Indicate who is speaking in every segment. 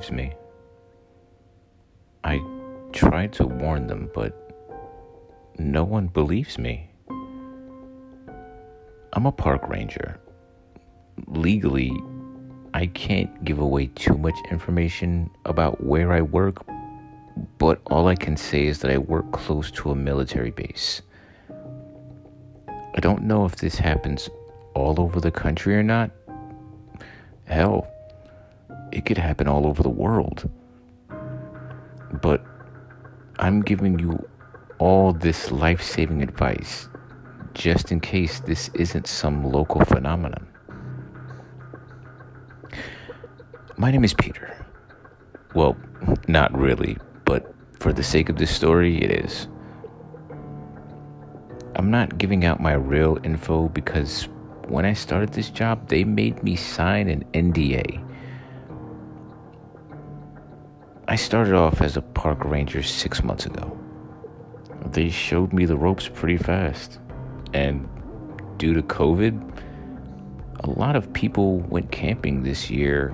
Speaker 1: Believes me. I tried to warn them, but no one believes me. I'm a park ranger. Legally, I can't give away too much information about where I work, but all I can say is that I work close to a military base. I don't know if this happens all over the country or not. Hell, it could happen all over the world. But I'm giving you all this life saving advice just in case this isn't some local phenomenon. My name is Peter. Well, not really, but for the sake of this story, it is. I'm not giving out my real info because when I started this job, they made me sign an NDA. I started off as a park ranger six months ago. They showed me the ropes pretty fast. And due to COVID, a lot of people went camping this year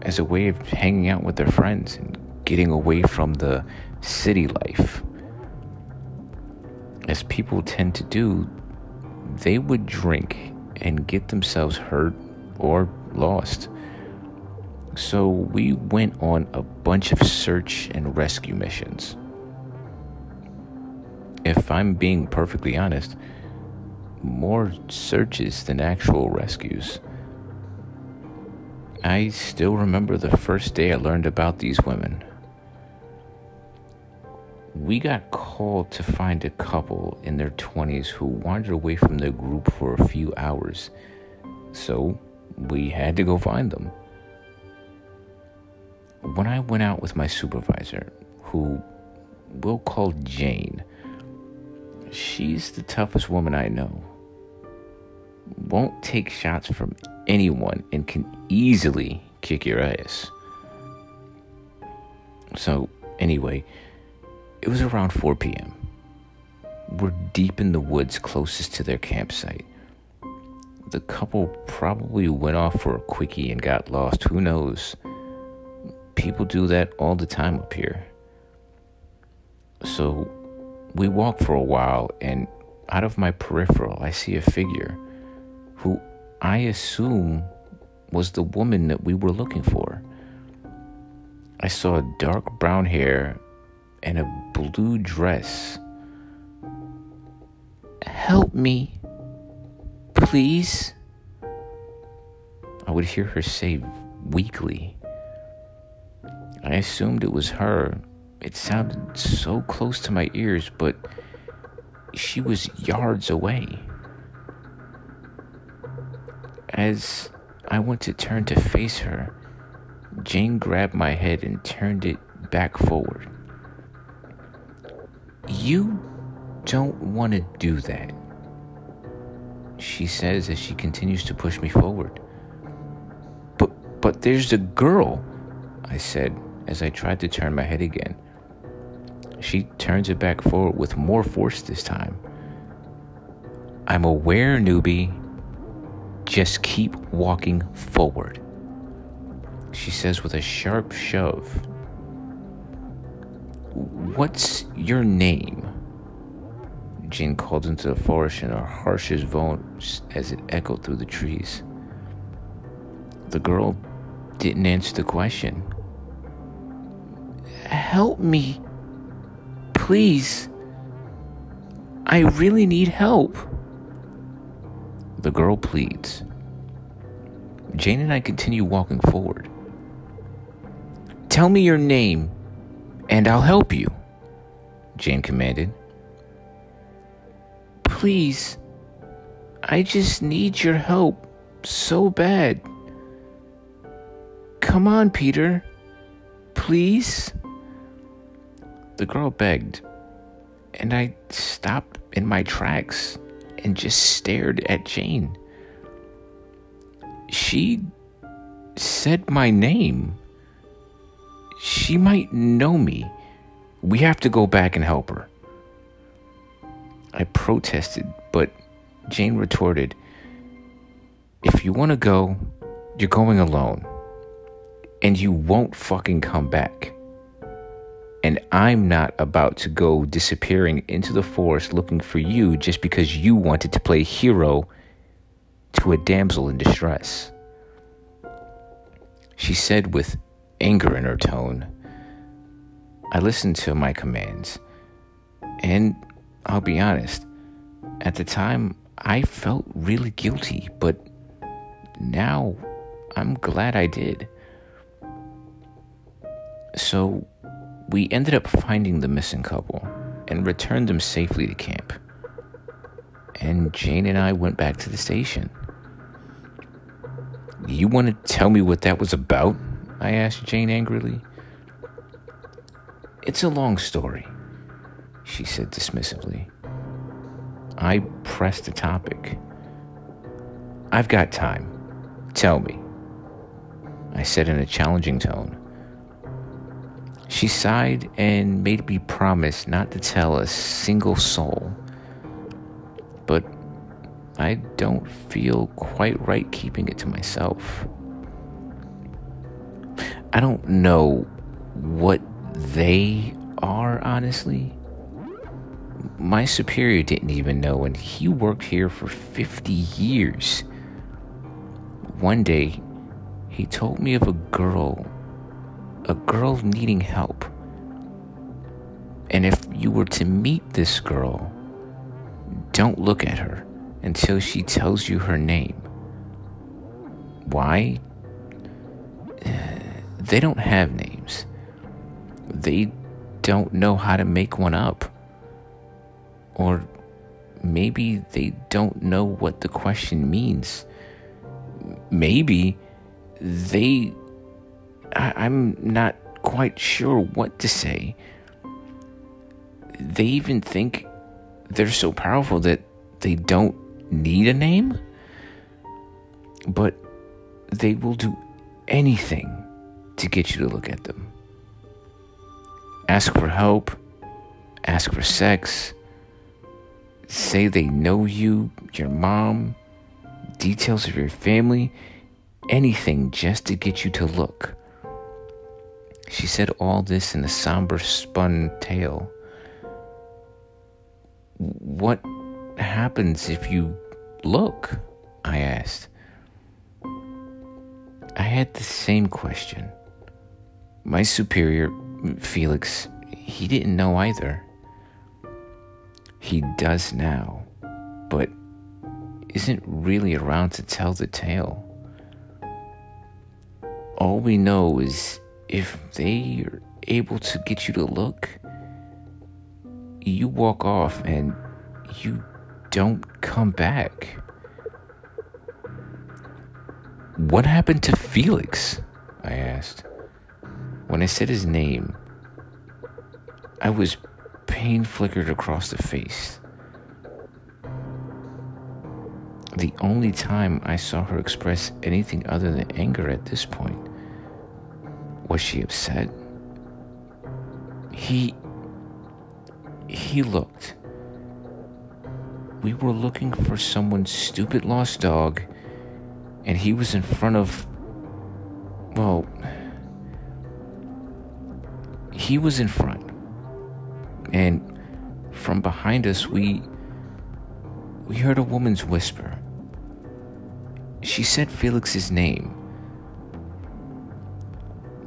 Speaker 1: as a way of hanging out with their friends and getting away from the city life. As people tend to do, they would drink and get themselves hurt or lost. So we went on a bunch of search and rescue missions. If I'm being perfectly honest, more searches than actual rescues. I still remember the first day I learned about these women. We got called to find a couple in their 20s who wandered away from their group for a few hours. So we had to go find them when I went out with my supervisor, who we'll call Jane, she's the toughest woman I know. Won't take shots from anyone and can easily kick your ass. So, anyway, it was around 4 p.m. We're deep in the woods closest to their campsite. The couple probably went off for a quickie and got lost, who knows? People do that all the time up here. So we walk for a while, and out of my peripheral, I see a figure who I assume was the woman that we were looking for. I saw dark brown hair and a blue dress. Help me, please. I would hear her say weakly. I assumed it was her. It sounded so close to my ears, but she was yards away. As I went to turn to face her, Jane grabbed my head and turned it back forward. You don't want to do that, she says as she continues to push me forward. But but there's a girl, I said, as I tried to turn my head again. She turns it back forward with more force this time. I'm aware, newbie. Just keep walking forward. She says with a sharp shove. What's your name? Jane called into the forest in her harshest voice as it echoed through the trees. The girl didn't answer the question. Help me. Please. I really need help. The girl pleads. Jane and I continue walking forward. Tell me your name, and I'll help you, Jane commanded. Please, I just need your help so bad. Come on, Peter. Please? The girl begged, and I stopped in my tracks and just stared at Jane. She said my name. She might know me. We have to go back and help her. I protested, but Jane retorted, If you want to go, you're going alone. And you won't fucking come back. And I'm not about to go disappearing into the forest looking for you just because you wanted to play hero to a damsel in distress. She said with anger in her tone. I listened to my commands, and I'll be honest, at the time I felt really guilty, but now I'm glad I did. So we ended up finding the missing couple and returned them safely to camp. And Jane and I went back to the station. You want to tell me what that was about? I asked Jane angrily. It's a long story, she said dismissively. I pressed the topic. I've got time. Tell me, I said in a challenging tone. She sighed and made me promise not to tell a single soul. But I don't feel quite right keeping it to myself. I don't know what they are, honestly. My superior didn't even know, and he worked here for 50 years. One day, he told me of a girl a girl needing help. And if you were to meet this girl, don't look at her until she tells you her name. Why? They don't have names. They don't know how to make one up. Or maybe they don't know what the question means. Maybe they I, am not quite sure what to say. They even think they're so powerful that they don't need a name, but they will do anything to get you to look at them. Ask for help, ask for sex, say they know you, your mom, details of your family, anything just to get you to look. She said all this in a somber spun tale. What happens if you look? I asked. I had the same question. My superior, Felix, he didn't know either. He does now, but isn't really around to tell the tale. All we know is if they are able to get you to look, you walk off and you don't come back. What happened to Felix? I asked. When I said his name, I was pain flickered across the face. The only time I saw her express anything other than anger at this point. Was she upset? He. He looked. We were looking for someone's stupid lost dog, and he was in front of. Well. He was in front. And from behind us, we. We heard a woman's whisper. She said Felix's name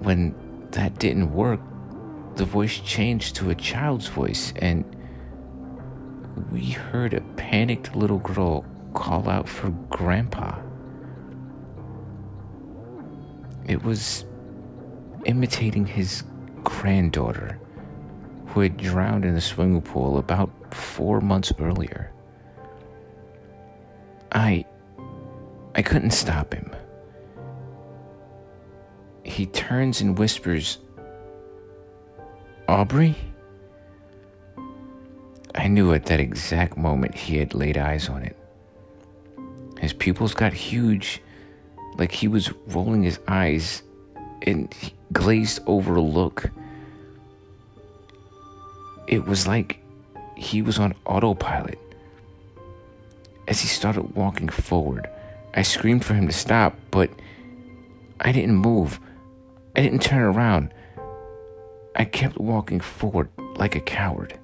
Speaker 1: when that didn't work, the voice changed to a child's voice, and we heard a panicked little girl call out for Grandpa. It was imitating his granddaughter, who had drowned in the swimming pool about four months earlier. I. I couldn't stop him he turns and whispers, Aubrey? I knew at that exact moment he had laid eyes on it. His pupils got huge, like he was rolling his eyes and glazed over a look. It was like he was on autopilot. As he started walking forward, I screamed for him to stop, but I didn't move. I didn't turn around. I kept walking forward like a coward.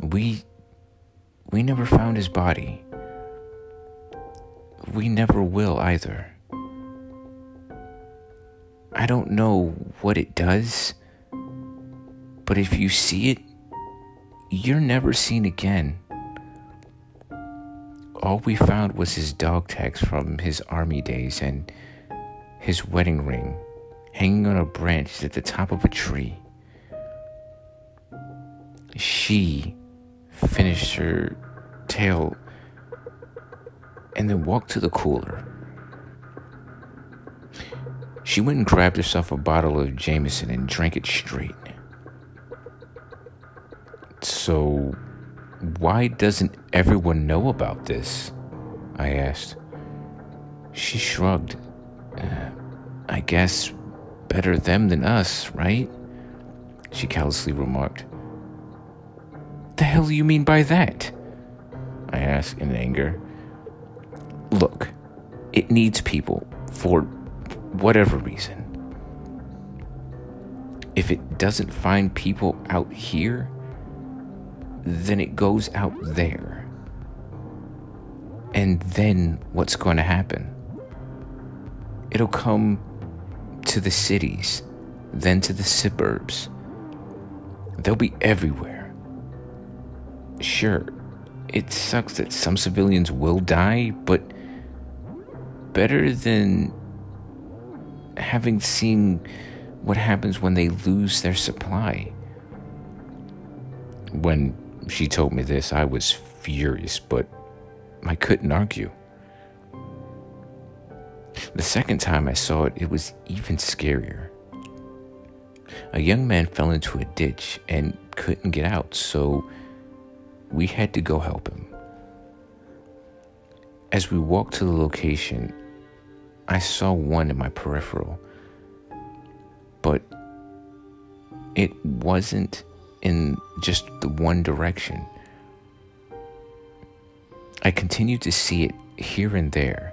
Speaker 1: We we never found his body. We never will either. I don't know what it does, but if you see it, you're never seen again. All we found was his dog tags from his army days and his wedding ring hanging on a branch at the top of a tree. She finished her tale and then walked to the cooler. She went and grabbed herself a bottle of Jameson and drank it straight. So, why doesn't everyone know about this? I asked. She shrugged. Uh, I guess better them than us, right? She callously remarked. The hell do you mean by that? I asked in anger. Look, it needs people for whatever reason. If it doesn't find people out here, then it goes out there. And then what's going to happen? It'll come to the cities, then to the suburbs. They'll be everywhere. Sure, it sucks that some civilians will die, but better than having seen what happens when they lose their supply. When she told me this, I was furious, but I couldn't argue. The second time I saw it, it was even scarier. A young man fell into a ditch and couldn't get out, so we had to go help him. As we walked to the location, I saw one in my peripheral, but it wasn't in just the one direction. I continued to see it here and there,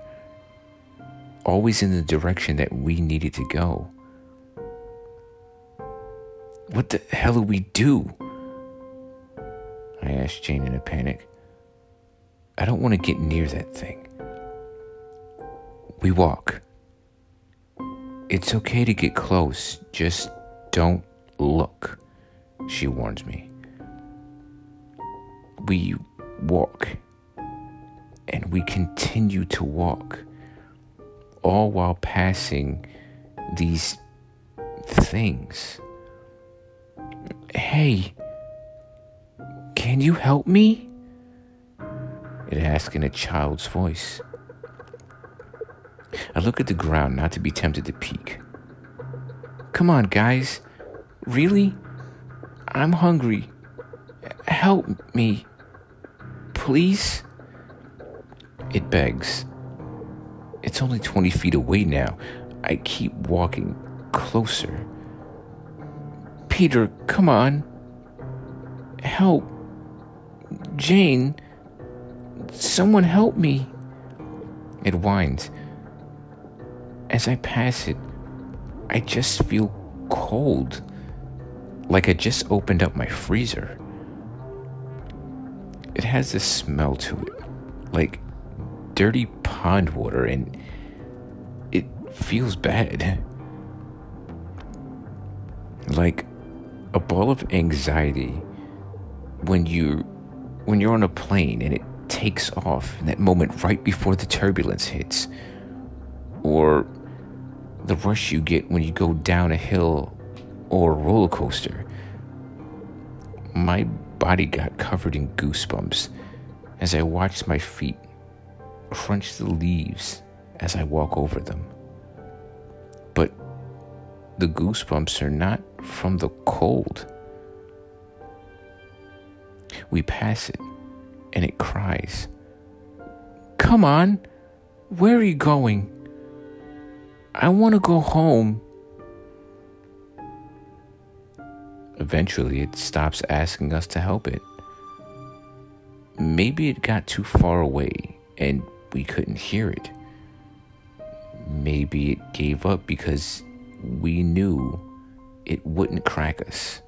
Speaker 1: always in the direction that we needed to go. What the hell do we do? I asked Jane in a panic. I don't want to get near that thing. We walk. It's okay to get close, just don't look, she warns me. We walk, and we continue to walk, all while passing these things. Hey, can you help me? It asked in a child's voice. I look at the ground not to be tempted to peek. Come on, guys. Really? I'm hungry. Help me. Please? It begs. It's only 20 feet away now. I keep walking closer. Peter, come on. Help. Jane, someone help me. It whines. As I pass it, I just feel cold, like I just opened up my freezer. It has this smell to it, like dirty pond water, and it feels bad. Like a ball of anxiety when you when you're on a plane and it takes off in that moment right before the turbulence hits or the rush you get when you go down a hill or a roller coaster. My body got covered in goosebumps as I watched my feet crunch the leaves as I walk over them. But the goosebumps are not from the cold. We pass it and it cries. Come on, where are you going? I want to go home. Eventually, it stops asking us to help it. Maybe it got too far away and we couldn't hear it. maybe it gave up because we knew it wouldn't crack us.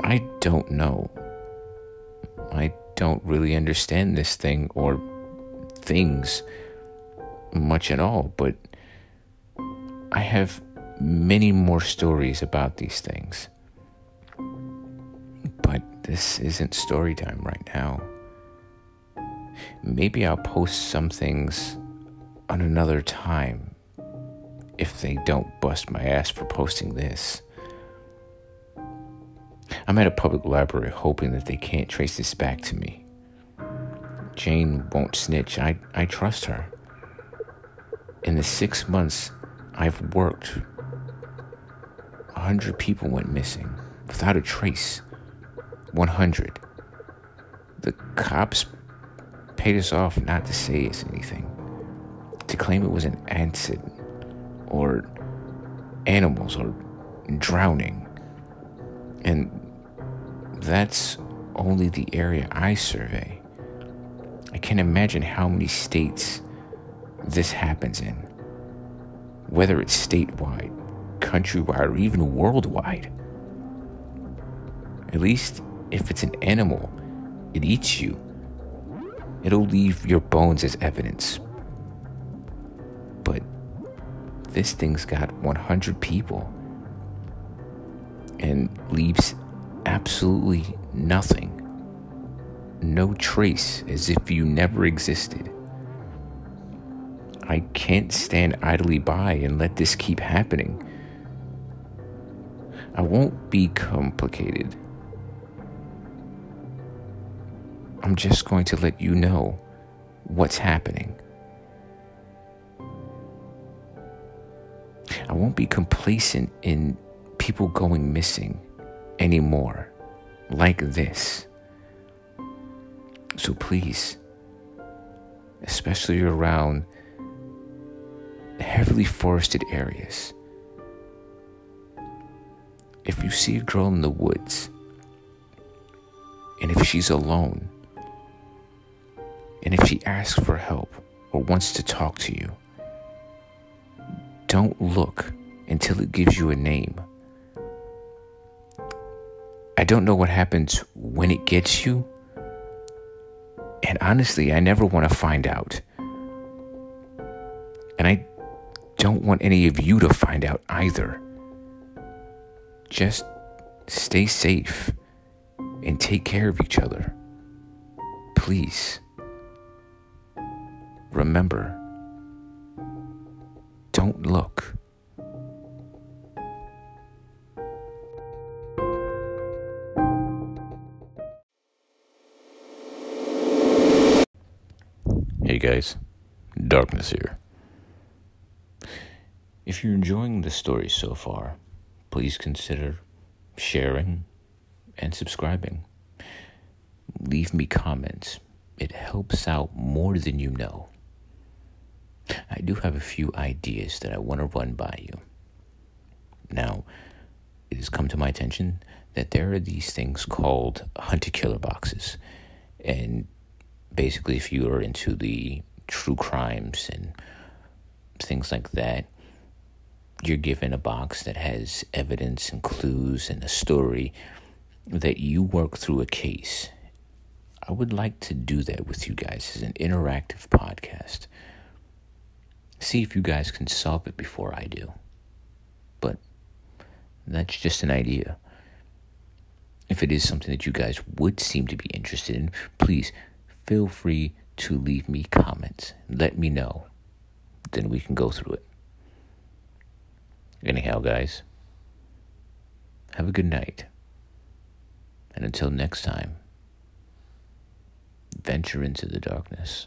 Speaker 1: I don't know. I don't really understand this thing or things much at all, but I have many more stories about these things. But this isn't story time right now. Maybe I'll post some things on another time if they don't bust my ass for posting this. I'm at a public library hoping that they can't trace this back to me. Jane won't snitch. I, I trust her. In the six months I've worked, a hundred people went missing without a trace. 100. The cops paid us off not to say us anything, to claim it was an accident or animals or drowning. And that's only the area I survey. I can't imagine how many states this happens in, whether it's statewide, countrywide, or even worldwide. At least if it's an animal, it eats you. It'll leave your bones as evidence. But this thing's got 100 people and leaves absolutely nothing. No trace, as if you never existed. I can't stand idly by and let this keep happening. I won't be complicated. I'm just going to let you know what's happening. I won't be complacent in people going missing anymore like this. So please, especially around heavily forested areas, if you see a girl in the woods, and if she's alone, and if she asks for help or wants to talk to you, don't look until it gives you a name. I don't know what happens when it gets you. And honestly, I never want to find out. And I don't want any of you to find out either. Just stay safe and take care of each other. Please. Remember, don't look. Hey guys, Darkness here. If you're enjoying the story so far, please consider sharing and subscribing. Leave me comments, it helps out more than you know. I do have a few ideas that I want to run by you. Now, it has come to my attention that there are these things called Hunt A Killer boxes. And basically, if you are into the true crimes and things like that, you're given a box that has evidence and clues and a story that you work through a case. I would like to do that with you guys as an interactive podcast. See if you guys can solve it before I do. But that's just an idea. If it is something that you guys would seem to be interested in, please feel free to leave me comments. Let me know. Then we can go through it. Anyhow, guys, have a good night. And until next time, venture into the darkness.